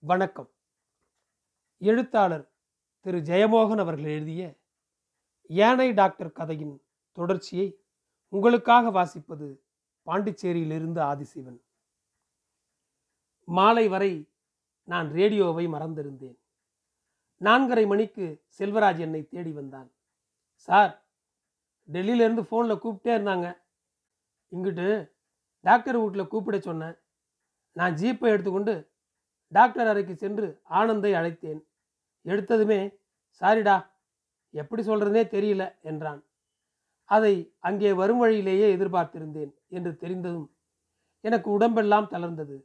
வணக்கம். எழுத்தாளர் திரு. ஜெயமோகன் அவர்கள் எழுதிய யானை டாக்டர் கதையின் தொடர்ச்சியை உங்களுக்காக வாசிப்பது பாண்டிச்சேரியிலிருந்து ஆதிசிவன். மாலை வரை நான் ரேடியோவை மறந்திருந்தேன். நான்கரை மணிக்கு செல்வராஜ் என்னை தேடி வந்தான். சார் டெல்லியிலேருந்து ஃபோனில் கூப்பிட்டே இருந்தாங்க. இங்கிட்டு டாக்டர் வீட்டில் கூப்பிட சொன்னேன். நான் ஜீப்பை எடுத்துக்கொண்டு டாக்டர் அறைக்கு சென்று ஆனந்தை அழைத்தேன். எடுத்ததுமே சாரிடா எப்படி சொல்கிறதுனே தெரியல என்றான். அதை அங்கே வரும் வழியிலேயே எதிர்பார்த்திருந்தேன் என்று தெரிந்ததும் எனக்கு உடம்பெல்லாம் தளர்ந்தது.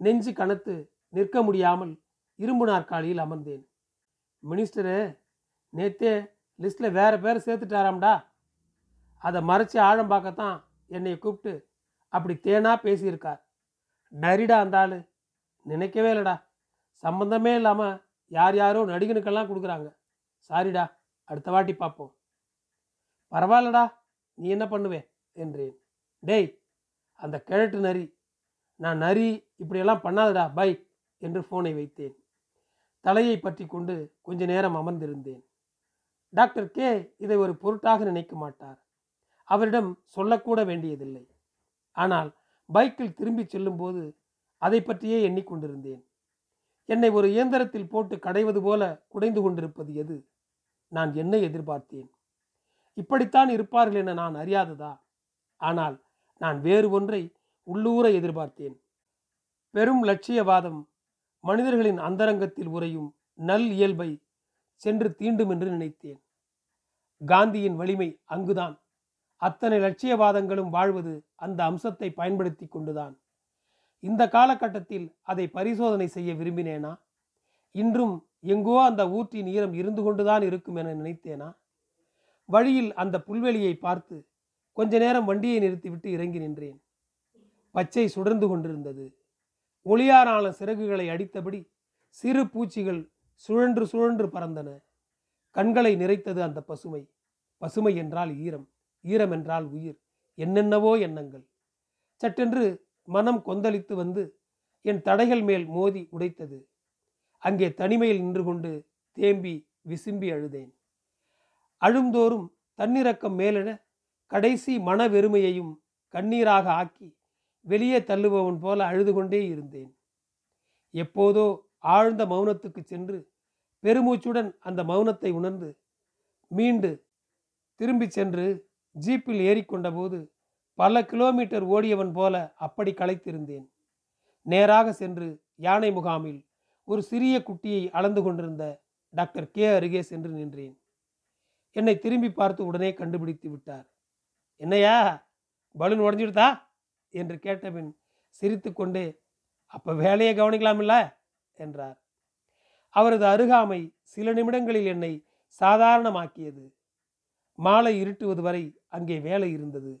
நெஞ்சு கனத்து நிற்க முடியாமல் இரும்பு நாற்காலியில் அமர்ந்தேன். மினிஸ்டரு நேத்தே லிஸ்ட்டில் வேற பேர் சேர்த்துட்டாராம்டா. அதை மறைச்சி ஆழம் பார்க்கத்தான் என்னை கூப்பிட்டு அப்படி தேனா பேசியிருக்கார். நரிடா அந்த நினைக்கவே இல்லைடா. சம்பந்தமே இல்லாமல் யார் யாரோ நடிகனுக்கெல்லாம் கொடுக்குறாங்க. சாரிடா அடுத்த வாட்டி பார்ப்போம் பரவாயில்லடா நீ என்ன பண்ணுவே? என்றேன். டேய் அந்த கிழட்டு நரி. நான் நரி இப்படியெல்லாம் பண்ணாதடா பை என்று ஃபோனை வைத்தேன். தலையை பற்றி கொண்டு கொஞ்ச நேரம் அமர்ந்திருந்தேன். டாக்டர் கே இதை ஒரு பொருட்டாக நினைக்க மாட்டார். அவரிடம் சொல்லக்கூட வேண்டியதில்லை. ஆனால் பைக்கில் திரும்பி செல்லும்போது அதை பற்றியே எண்ணிக்கொண்டிருந்தேன். என்னை ஒரு இயந்திரத்தில் போட்டு கடைவது போல குடைந்து கொண்டிருப்பது எது? நான் என்ன எதிர்பார்த்தேன். இப்படித்தான் இருப்பார்கள் என நான் அறியாததா? ஆனால் நான் வேறு ஒன்றை உள்ளூர எதிர்பார்த்தேன். பெரும் லட்சியவாதம் மனிதர்களின் அந்தரங்கத்தில் உறையும் நல் இயல்பை சென்று தீண்டும் என்று நினைத்தேன். காந்தியின் வலிமை அங்குதான். அத்தனை லட்சியவாதங்களும் வாழ்வது அந்த அம்சத்தை பயன்படுத்தி கொண்டுதான். இந்த காலகட்டத்தில் அதை பரிசோதனை செய்ய விரும்பினேனா? இன்றும் எங்கோ அந்த ஊற்றின் ஈரம் இருந்து கொண்டுதான் இருக்கும் என நினைத்தேனா? வழியில் அந்த புல்வெளியை பார்த்து கொஞ்ச நேரம் வண்டியை நிறுத்திவிட்டு இறங்கி நின்றேன். பச்சை சுடர்ந்து கொண்டிருந்தது. ஒளியாரான சிறகுகளை அடித்தபடி சிறு பூச்சிகள் சுழன்று சுழன்று பறந்தன. கண்களை நிறைத்தது அந்த பசுமை. பசுமை என்றால் ஈரம். ஈரம் என்றால் உயிர். என்னென்னவோ எண்ணங்கள். சட்டென்று மனம் கொந்தளித்து வந்து என் தடைகள் மேல் மோதி உடைத்தது. அங்கே தனிமையில் நின்று கொண்டு தேம்பி விசும்பி அழுதேன். அழுந்தோறும் தன்னிறக்கம் மேலென கடைசி மன வெறுமையையும் கண்ணீராக ஆக்கி வெளியே தள்ளுபவன் போல அழுது கொண்டே இருந்தேன். எப்போதோ ஆழ்ந்த மௌனத்துக்கு சென்று பெருமூச்சுடன் அந்த மௌனத்தை உணர்ந்து மீண்டு திரும்பி சென்று ஜீப்பில் ஏறிக்கொண்டபோது பல கிலோமீட்டர் ஓடியவன் போல அப்படி களைத்திருந்தேன். நேராக சென்று யானை முகாமில் ஒரு சிறிய குட்டியை அளந்து கொண்டிருந்த டாக்டர் கே அருகே சென்று நின்றேன். என்னை திரும்பி பார்த்து உடனே கண்டுபிடித்து விட்டார். என்னையா பலூன் உடஞ்சிடுதா என்று கேட்டபின் சிரித்துக்கொண்டே அப்போ வேலையை கவனிக்கலாமில்ல? என்றார். அவரது அருகாமை சில நிமிடங்களில் என்னை சாதாரணமாக்கியது. மாலை இருட்டுவது வரை அங்கே வேலை இருந்தது.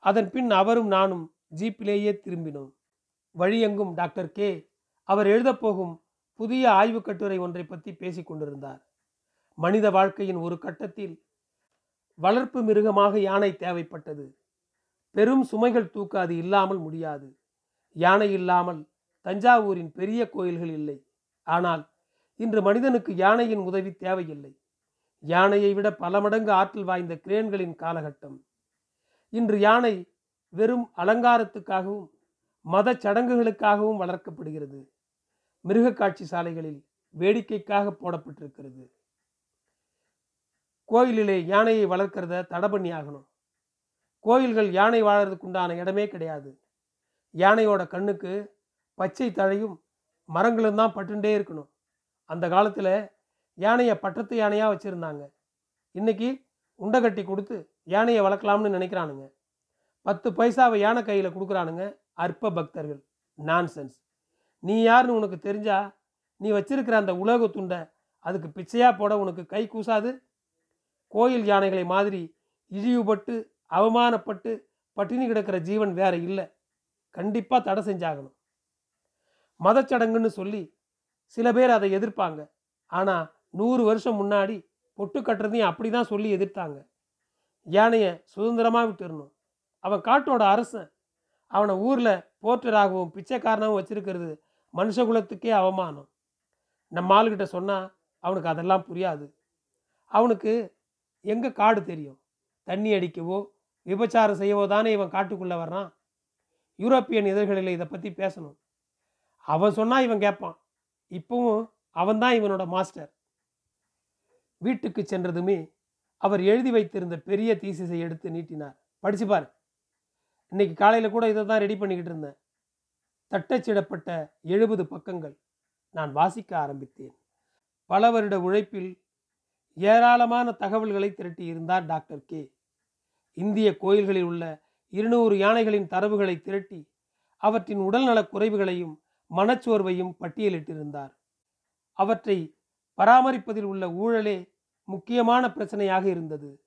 அதன் பின் அவரும் நானும் ஜீப்பிலேயே திரும்பினோம். வழியெங்கும் டாக்டர் கே. அவர் எழுதப்போகும் புதிய ஆய்வுக் கட்டுரை ஒன்றை பற்றி பேசிக் கொண்டிருந்தார். மனித வாழ்க்கையின் ஒரு கட்டத்தில் வளர்ப்பு மிருகமாக யானை தேவைப்பட்டது. பெரும் சுமைகள் தூக்க அது இல்லாமல் முடியாது. யானை இல்லாமல் தஞ்சாவூரின் பெரிய கோயில்கள் இல்லை. ஆனால் இன்று மனிதனுக்கு யானையின் உதவி தேவையில்லை. யானையை விட பல மடங்கு ஆற்றல் வாய்ந்த கிரேன்களின் காலகட்டம். இன்று யானை வெறும் அலங்காரத்துக்காகவும் மத சடங்குகளுக்காகவும் வளர்க்கப்படுகிறது. மிருக காட்சி சாலைகளில் வேடிக்கைக்காக போடப்பட்டிருக்கிறது. கோயிலிலே யானையை வளர்க்கிறத தடை பண்ணி ஆகணும். கோயில்கள் யானை வாழறதுக்கு உண்டான இடமே கிடையாது. யானையோட கண்ணுக்கு பச்சை தழையும் மரங்களும் தான் பட்டுண்டே இருக்கணும். அந்த காலத்தில் யானையை பட்டத்து யானையாக வச்சுருந்தாங்க. இன்னைக்கு உண்டை கட்டி கொடுத்து யானையை வளர்க்கலாம்னு நினைக்கிறானுங்க. பத்து பைசாவை யானை கையில் கொடுக்குறானுங்க. அற்ப பக்தர்கள் நான்சென்ஸ் நீ யாருன்னு உனக்கு தெரிஞ்சா நீ வச்சிருக்கிற அந்த உலக துண்டை அதுக்கு பிச்சையாக போட உனக்கு கை கூசாது. கோயில் யானைகளை மாதிரி இழிவுபட்டு அவமானப்பட்டு பட்டினி கிடக்கிற ஜீவன் வேற இல்லை. கண்டிப்பாக தடை செஞ்சாகணும். மதச்சடங்குன்னு சொல்லி சில பேர் அதை எதிர்ப்பாங்க. ஆனால் நூறு வருஷம் முன்னாடி பொட்டு கட்டுறதையும் அப்படி தான் சொல்லி எதிர்த்தாங்க. யானையை சுதந்திரமாக விட்டுறணும். அவன் காட்டோட அரசன். அவனை ஊரில் போர்ட்டராகவும் பிச்சைக்காரனாகவும் வச்சிருக்கிறது மனுஷகுலத்துக்கே அவமானம். நம்ம ஆளுகிட்ட சொன்னால் அவனுக்கு அதெல்லாம் புரியாது. அவனுக்கு எங்கே காடு தெரியும்? தண்ணி அடிக்கவோ விபச்சாரம் செய்யவோ தானே இவன் காட்டுக்குள்ளே வர்றான்? யூரோப்பியன் இதழ்களில் இதை பற்றி பேசணும். அவன் சொன்னால் இவன் கேட்பான் இப்பவும் அவன்தான் இவனோட மாஸ்டர் வீட்டுக்கு சென்றதுமே அவர் எழுதி வைத்திருந்த பெரிய தீசிஸை எடுத்து நீட்டினார். படிச்சு பாரு. இன்னைக்கு காலையில் கூட இதை தான் ரெடி பண்ணிக்கிட்டு இருந்தேன். தட்டச்சிடப்பட்ட எழுபது பக்கங்கள் நான் வாசிக்க ஆரம்பித்தேன். பல வருட உழைப்பில் ஏராளமான தகவல்களை திரட்டி இருந்தார் டாக்டர் கே. இந்திய கோயில்களில் உள்ள இருநூறு யானைகளின் தரவுகளை திரட்டி அவற்றின் உடல்நலக் குறைவுகளையும் மனச்சோர்வையும் பட்டியலிட்டிருந்தார். அவற்றை பராமரிப்பதில் உள்ள ஊழலே முக்கியமான பிரச்சனையாக இருந்தது.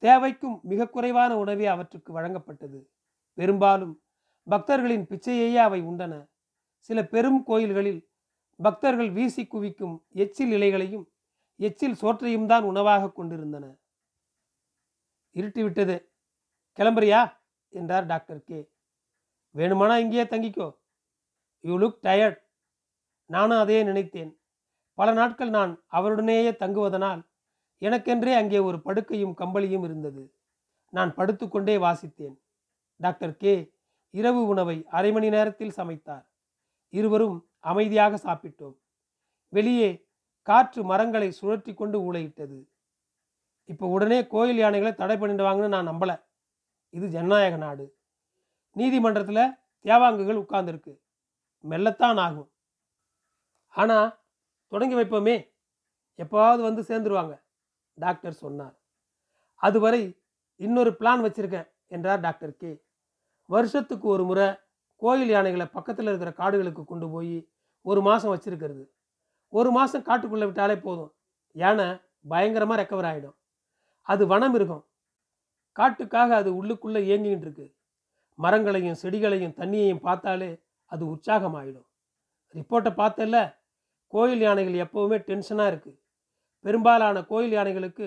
தேவைக்கும் மிக குறைவான உணவே அவற்றுக்கு வழங்கப்பட்டது. பெரும்பாலும் பக்தர்களின் பிச்சையையே அவை உண்டன. சில பெரும் கோயில்களில் பக்தர்கள் வீசி குவிக்கும் எச்சில் இலைகளையும் எச்சில் சோற்றையும் தான் உணவாக கொண்டிருந்தன. இருட்டிவிட்டது. கிளம்புறியா? என்றார் டாக்டர் கே. வேணுமானா இங்கேயே தங்கிக்கோ. You look tired. நானும் அதையே நினைத்தேன். பல நாட்கள் நான் அவருடனேயே தங்குவதனால் எனக்கென்றே அங்கே ஒரு படுக்கையும் கம்பளியும் இருந்தது. நான் படுத்துக்கொண்டே வாசித்தேன். Doctor K. இரவு உணவை அரை மணி நேரத்தில் சமைத்தார். இருவரும் அமைதியாக சாப்பிட்டோம். வெளியே காற்று மரங்களை சுழற்றி கொண்டு ஊழையிட்டது இப்போ உடனே கோயில் யானைகளை தடை பண்ணிடுவாங்கன்னு நான் நம்பலை. இது ஜனநாயக நாடு. நீதிமன்றத்தில் தேவாங்குகள் உட்கார்ந்துருக்கு. மெல்லத்தான் ஆகும். ஆனால் தொடங்கி வைப்போமே. எப்போவாவது வந்து சேர்ந்துருவாங்க. டாக்டர் சொன்னார். அதுவரை இன்னொரு பிளான் வச்சிருக்கேன் என்றார் டாக்டர் கே. வருஷத்துக்கு ஒரு முறை கோயில் யானைகளை பக்கத்தில் இருக்கிற காடுகளுக்கு கொண்டு போய் ஒரு மாதம் வச்சிருக்கிறது. ஒரு மாதம் காட்டுக்குள்ளே விட்டாலே போதும். யானை பயங்கரமாக ரெக்கவர் ஆகிடும் அது வனம் இருக்கும் காட்டுக்காக அது உள்ளுக்குள்ளே இயங்கிக்கிட்டு இருக்கு. மரங்களையும் செடிகளையும் தண்ணியையும் பார்த்தாலே அது உற்சாகமாயிடும். ரிப்போர்ட்டை பார்த்தல கோயில் யானைகள் எப்போவுமே டென்ஷனாக இருக்குது பெரும்பாலான கோயில் யானைகளுக்கு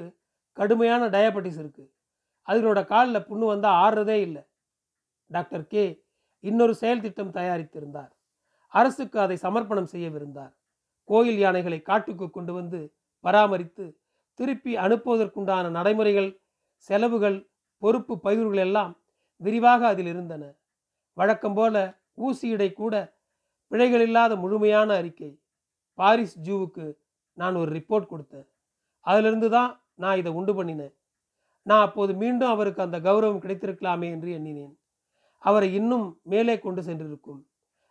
கடுமையான டயபெட்டிஸ் இருக்குது அதுகளோட காலில் புண்ணு வந்தால் ஆறுறதே இல்லை. டாக்டர் கே இன்னொரு செயல் திட்டம் தயாரித்திருந்தார். அரசுக்கு அதை சமர்ப்பணம் செய்யவிருந்தார். கோயில் யானைகளை காட்டுக்கு கொண்டு வந்து பராமரித்து திருப்பி அனுப்புவதற்குண்டான நடைமுறைகள் செலவுகள் பொறுப்பு பயிர்கள் எல்லாம் விரிவாக அதில் இருந்தன. வழக்கம் போல ஊசியிடை கூட பிழைகள் இல்லாத முழுமையான அறிக்கை. பாரிஸ் ஜூவுக்கு நான் ஒரு ரிப்போர்ட் கொடுத்தேன். அதிலிருந்து தான் நான் இதை உண்டு பண்ணினேன். நான் அப்போது மீண்டும் அவருக்கு அந்த கௌரவம் கிடைத்திருக்கலாமே என்று எண்ணினேன். அவரை இன்னும் மேலே கொண்டு சென்றிருக்கும்.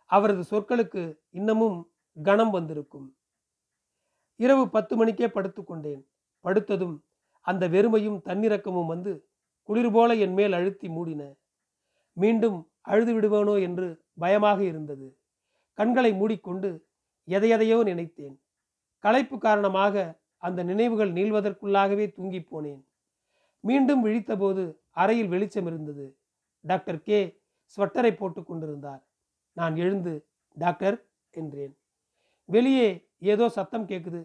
அவரது சொற்களுக்கு இன்னமும் கணம் வந்திருக்கும். இரவு பத்து மணிக்கே படுத்துக்கொண்டேன் படுத்ததும் அந்த வெறுமையும் தன்னிறக்கமும் வந்து குளிர் போல என் மேல் அழுத்தி மூடின. மீண்டும் அழுது விடுவேனோ என்று பயமாக இருந்தது. கண்களை மூடிக்கொண்டு எதையதையோ நினைத்தேன். களைப்பு காரணமாக அந்த நினைவுகள் நீள்வதற்குள்ளாகவே தூங்கி போனேன். மீண்டும் விழித்தபோது அறையில் வெளிச்சம் இருந்தது. Doctor K. ஸ்வெட்டரை போட்டு கொண்டிருந்தார். நான் எழுந்து டாக்டர் என்றேன். வெளியே ஏதோ சத்தம் கேட்குது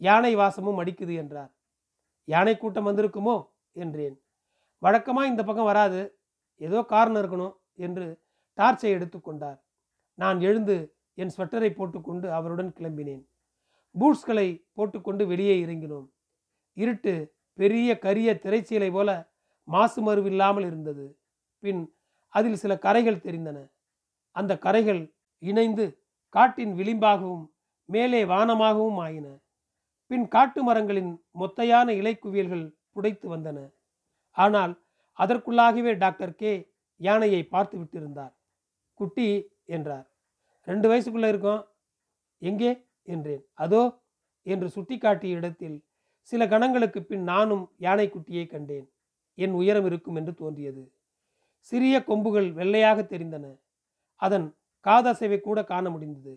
யானை வாசமும் அடிக்குது என்றார். யானை கூட்டம் வந்திருக்குமோ? என்றேன். வழக்கமாக இந்த பக்கம் வராது. ஏதோ காரணம் இருக்கணும் என்று டார்ச்சை எடுத்துக்கொண்டார் நான் எழுந்து என் ஸ்வெட்டரை போட்டுக்கொண்டு அவருடன் கிளம்பினேன். பூட்ஸ்களை போட்டுக்கொண்டு வெளியே இறங்கினோம். இருட்டு பெரிய கரிய திரைச்சீலை போல மாசு மறுவில்லாமல் இருந்தது. பின் அதில் சில கரைகள் தெரிந்தன. அந்த கரைகள் இணைந்து காட்டின் விளிம்பாகவும் மேலே வானமாகவும் ஆயின. பின் காட்டு மரங்களின் மொத்தையான இலைக்குவியல்கள் புடைத்து வந்தன. ஆனால் அதற்குள்ளாகவே டாக்டர் கே யானையை பார்த்து விட்டிருந்தார். குட்டி என்றார். ரெண்டு வயசுக்குள்ளே இருக்கோம். எங்கே? என்றேன். அதோ என்று சுட்டிக்காட்டிய இடத்தில் சில கணங்களுக்கு பின் நானும் யானைக்குட்டியை கண்டேன். என் உயரம் இருக்கும் என்று தோன்றியது. சிறிய கொம்புகள் வெள்ளையாக தெரிந்தன. அதன் காதசைவை கூட காண முடிந்தது.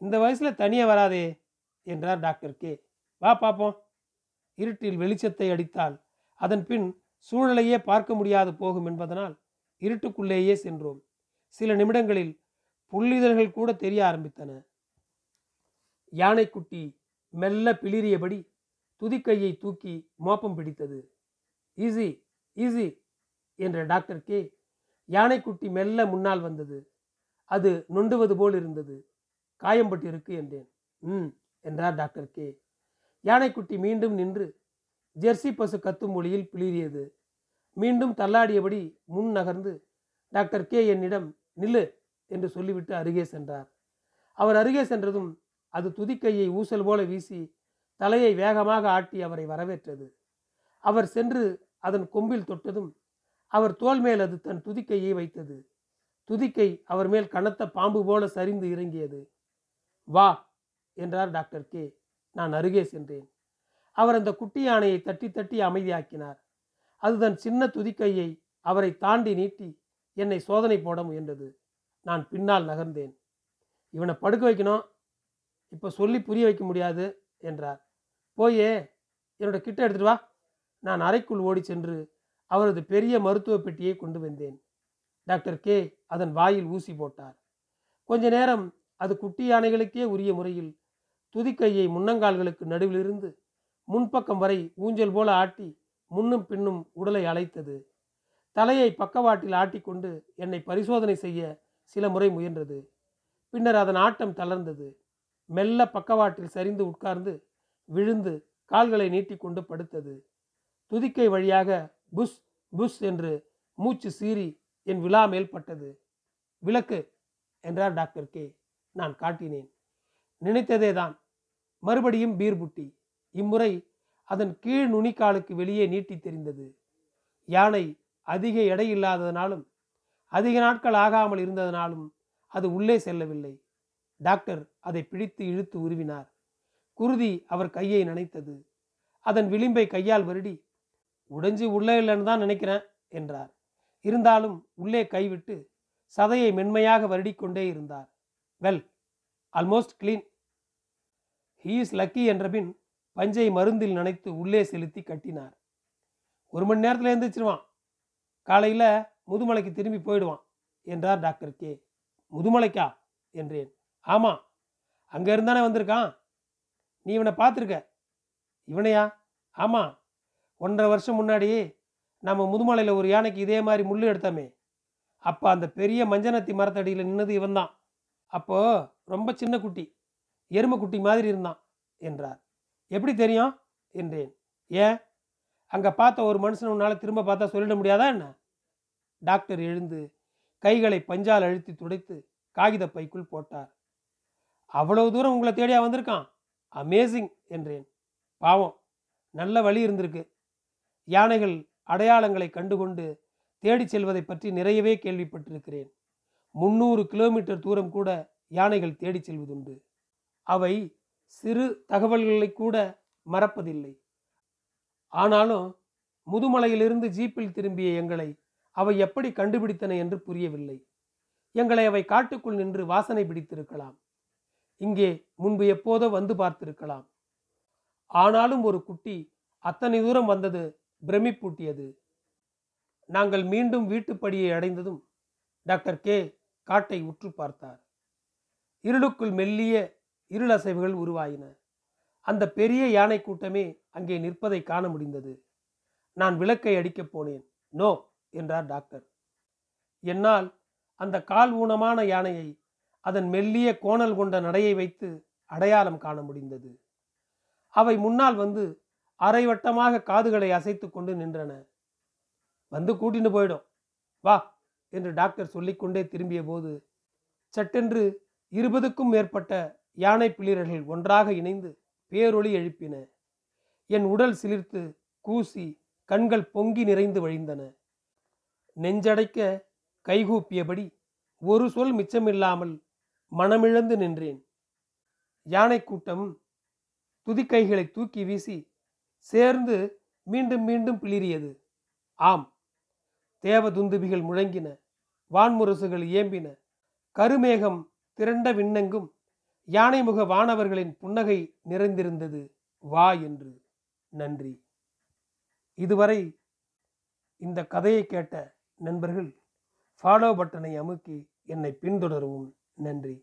இந்த வயசுல தனியே வராதே என்றார் டாக்டர் கே. வா பார்ப்போம் இருட்டில் வெளிச்சத்தை அடித்தால் அதன் பின் சூழலையே பார்க்க முடியாது போகும் என்பதனால் இருட்டுக்குள்ளேயே சென்றோம். சில நிமிடங்களில் புள்ளிதழ்கள் கூட தெரிய ஆரம்பித்தன. யானைக்குட்டி மெல்ல பிளிரியபடி துதிக்கையை தூக்கி மோப்பம் பிடித்தது. ஈஸி ஈஸி என்ற டாக்டர் கே. யானைக்குட்டி மெல்ல முன்னால் வந்தது. அது நொண்டுவது போல் இருந்தது. காயம்பட்டிருக்கு என்றேன். ம் என்றார் டாக்டர் கே. யானைக்குட்டி மீண்டும் நின்று ஜெர்சி பசு கத்தும் மொழியில் பிளிரியது மீண்டும் தள்ளாடியபடி முன் நகர்ந்து டாக்டர் கே என்னிடம் நில்லு என்று சொல்லிவிட்டு அருகே சென்றார். அவர் அருகே சென்றதும் அது துதிக்கையை ஊசல் போல வீசி தலையை வேகமாக ஆட்டி அவரை வரவேற்றது. அவர் சென்று அதன் கொம்பில் தொட்டதும் அவர் தோல் மேல் அது தன் துதிக்கையை வைத்தது. துதிக்கை அவர் மேல் கனத்த பாம்பு போல சரிந்து இறங்கியது. வா என்றார் டாக்டர் கே. நான் அருகே சென்றேன். அவர் அந்த குட்டி யானையை தட்டி தட்டி அமைதியாக்கினார். அது தன் சின்ன துதிக்கையை அவரை தாண்டி நீட்டி என்னை சோதனை போட முயன்றது. நான் பின்னால் நகர்ந்தேன். இவனை படுக்க வைக்கணும். இப்போ சொல்லி புரிய வைக்க முடியாது என்றார். போயே என்னோட கிட்ட எடுத்துட்டு வா. நான் அறைக்குள் ஓடி சென்று அவரது பெரிய மருத்துவ பெட்டியை கொண்டு வந்தேன். Doctor K. அதன் வாயில் ஊசி போட்டார். கொஞ்ச நேரம் அது குட்டி யானைகளுக்கே உரிய முறையில் துதிக்கையை முன்னங்கால்களுக்கு நடுவிலிருந்து முன்பக்கம் வரை ஊஞ்சல் போல ஆட்டி முன்னும் பின்னும் உடலை அழைத்தது. தலையை பக்கவாட்டில் ஆட்டிக்கொண்டு என்னை பரிசோதனை செய்ய சில முறை முயன்றது. பின்னர் அதன் ஆட்டம் தளர்ந்தது. மெல்ல பக்கவாட்டில் சரிந்து உட்கார்ந்து விழுந்து கால்களை நீட்டிக்கொண்டு படுத்தது. துதிக்கை வழியாக புஷ் புஷ் என்று மூச்சு சீறி என் விழா மேல் பட்டது விளக்கு என்றார் டாக்டர் கே. நான் காட்டினேன். நினைத்ததே தான் மறுபடியும் பீர் புட்டி இம்முறை அதன் கீழ் நுனிக்காலுக்கு வெளியே நீட்டி தெரிந்தது. யானை அதிக எடை இல்லாததனாலும் அதிக நாட்கள் ஆகாமல் இருந்ததனாலும் அது உள்ளே செல்லவில்லை. டாக்டர் அதை பிடித்து இழுத்து உருவினார். குருதி அவர் கையை நனைத்தது. அதன் விளிம்பை கையால் வருடி உடைஞ்சு உள்ளே இல்லைன்னு தான் நினைக்கிறேன் என்றார். இருந்தாலும் உள்ளே கைவிட்டு சதையை மென்மையாக வருடிக்கொண்டே இருந்தார். Well almost clean. He is lucky என்றபின் பஞ்சை மருந்தில் நனைத்து உள்ளே செலுத்தி கட்டினார். ஒரு மணி நேரத்தில் எழுந்திரிச்சிருவான் காலையில் முதுமலைக்கு திரும்பி போயிடுவான் என்றார் டாக்டர் கே. முதுமலைக்கா? என்றேன். ஆமாம் அங்கே இருந்தானே வந்திருக்கான். நீ இவனை பார்த்துருக்க? இவனையா? ஆமாம் ஒன்றரை வருஷம் முன்னாடி நம்ம முதுமலையில் ஒரு யானைக்கு இதே மாதிரி முள் எடுத்தோமே. அப்போ அந்த பெரிய மஞ்சனத்தி மரத்தடியில் நின்னது இவன் தான் அப்போது ரொம்ப சின்ன குட்டி எருமை குட்டி மாதிரி இருந்தான் என்றார். எப்படி தெரியும்? என்றேன். ஏன்? அங்கே பார்த்த ஒரு மனுஷன் உன்னால் திரும்ப பார்த்தா சொல்லிட முடியாதா என்ன? டாக்டர் எழுந்து கைகளை பஞ்சால் அழுத்தி துடைத்து காகித பைக்குள் போட்டார். அவ்வளவு தூரம் உங்களை தேடியா வந்திருக்கான்? அமேசிங் என்றேன். பாவம் நல்ல வழி இருந்திருக்கு. யானைகள் அடையாளங்களை கண்டுகொண்டு தேடிச் செல்வதை பற்றி நிறையவே கேள்விப்பட்டிருக்கிறேன். முந்நூறு கிலோமீட்டர் தூரம் கூட யானைகள் தேடிச் செல்வதுண்டு. அவை சிறு தகவல்களை கூட மறப்பதில்லை. ஆனாலும் முதுமலையிலிருந்து ஜீப்பில் திரும்பிய எங்களை அவை எப்படி கண்டுபிடித்தன என்று புரியவில்லை. எங்களை அவை காட்டுக்குள் நின்று வாசனை பிடித்திருக்கலாம். இங்கே முன்பு எப்போதோ வந்து பார்த்திருக்கலாம். ஆனாலும் ஒரு குட்டி அத்தனை தூரம் வந்தது பிரமிப்பூட்டியது. நாங்கள் மீண்டும் வீட்டுப்படியை அடைந்ததும் டாக்டர் கே. காட்டை உற்று பார்த்தார். இருளுக்குள் மெல்லிய இருளசைவுகள் உருவாயின. அந்த பெரிய யானை கூட்டமே அங்கே நிற்பதை காண முடிந்தது. நான் விளக்கை அடிக்கப் போனேன். நோ! என்றார் டாக்டர். என்னால் அந்த கால் ஊனமான யானையை அதன் மெல்லிய கோணல் கொண்ட நடையை வைத்து அடையாளம் காண முடிந்தது. அவை முன்னால் வந்து அரைவட்டமாக காதுகளை அசைத்து கொண்டு நின்றன. வந்து கூட்டின்னு போயிடும். வா என்று டாக்டர் சொல்லிக்கொண்டே திரும்பிய போது சட்டென்று இருபதுக்கும் மேற்பட்ட யானை பிளிரர்கள் ஒன்றாக இணைந்து பேரொளி எழுப்பின. என் உடல் சிலிர்த்து கூசி கண்கள் பொங்கி நிறைந்து வழிந்தன. நெஞ்சடைக்க கைகூப்பியபடி ஒரு சொல் மிச்சமில்லாமல் மனமிழந்து நின்றேன். யானை கூட்டம் துதிக்கைகளை தூக்கி வீசி சேர்ந்து மீண்டும் மீண்டும் பிளிரியது ஆம் தேவ துந்துபிகள் முழங்கின வான்முரசுகள் ஏம்பின கருமேகம் திரண்ட விண்ணெங்கும் யானைமுக வானவர்களின் புன்னகை நிறைந்திருந்தது. வா என்று. நன்றி. இதுவரை இந்த கதையை கேட்ட நண்பர்கள் ஃபாலோ பட்டனை அமுக்கி என்னை பின்தொடரவும். நன்றி.